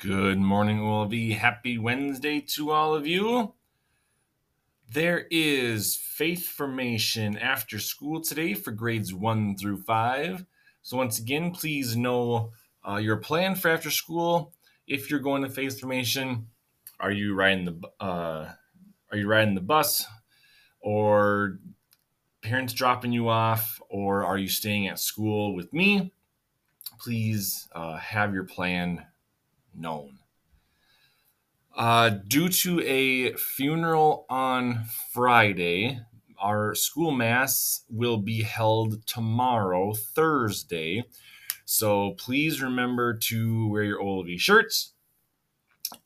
Good morning, OLV. Happy Wednesday to all of you. There is faith formation after school today for grades one through five. So, once again, please know uh, your plan for after school. If you're going to faith formation, are you riding the uh, are you riding the bus, or parents dropping you off, or are you staying at school with me? Please uh, have your plan known. Uh, due to a funeral on Friday, our school mass will be held tomorrow, Thursday. So please remember to wear your OLV shirts.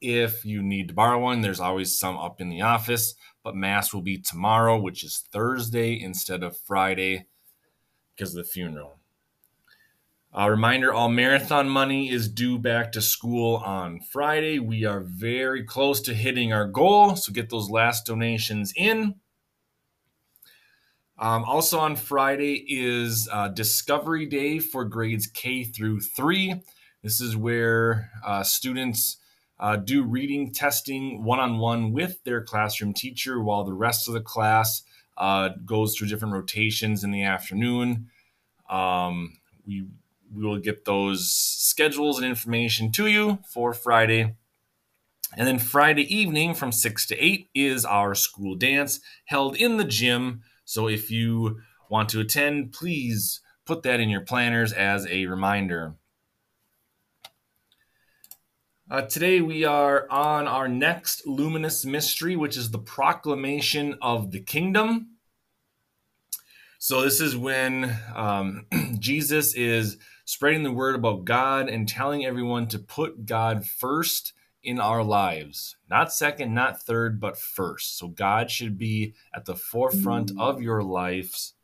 If you need to borrow one, there's always some up in the office, but mass will be tomorrow, which is Thursday instead of Friday because of the funeral. A reminder all marathon money is due back to school on Friday. We are very close to hitting our goal, so get those last donations in. Um, also on Friday is uh, Discovery Day for grades K through 3. This is where uh, students uh, do reading testing one on one with their classroom teacher while the rest of the class uh, goes through different rotations in the afternoon. Um, we we will get those schedules and information to you for Friday. And then Friday evening from 6 to 8 is our school dance held in the gym. So if you want to attend, please put that in your planners as a reminder. Uh, today we are on our next luminous mystery, which is the proclamation of the kingdom. So this is when um, Jesus is spreading the word about God and telling everyone to put God first in our lives. Not second, not third, but first. So God should be at the forefront of your lives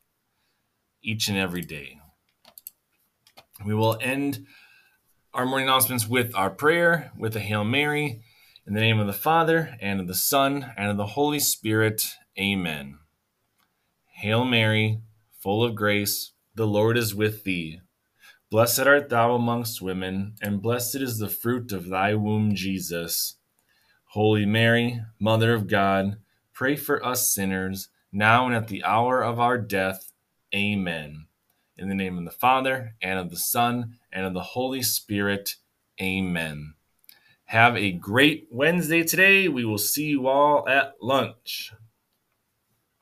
each and every day. We will end our morning announcements with our prayer, with a Hail Mary. In the name of the Father, and of the Son, and of the Holy Spirit. Amen. Hail Mary, full of grace, the Lord is with thee. Blessed art thou amongst women, and blessed is the fruit of thy womb, Jesus. Holy Mary, Mother of God, pray for us sinners, now and at the hour of our death. Amen. In the name of the Father, and of the Son, and of the Holy Spirit. Amen. Have a great Wednesday today. We will see you all at lunch.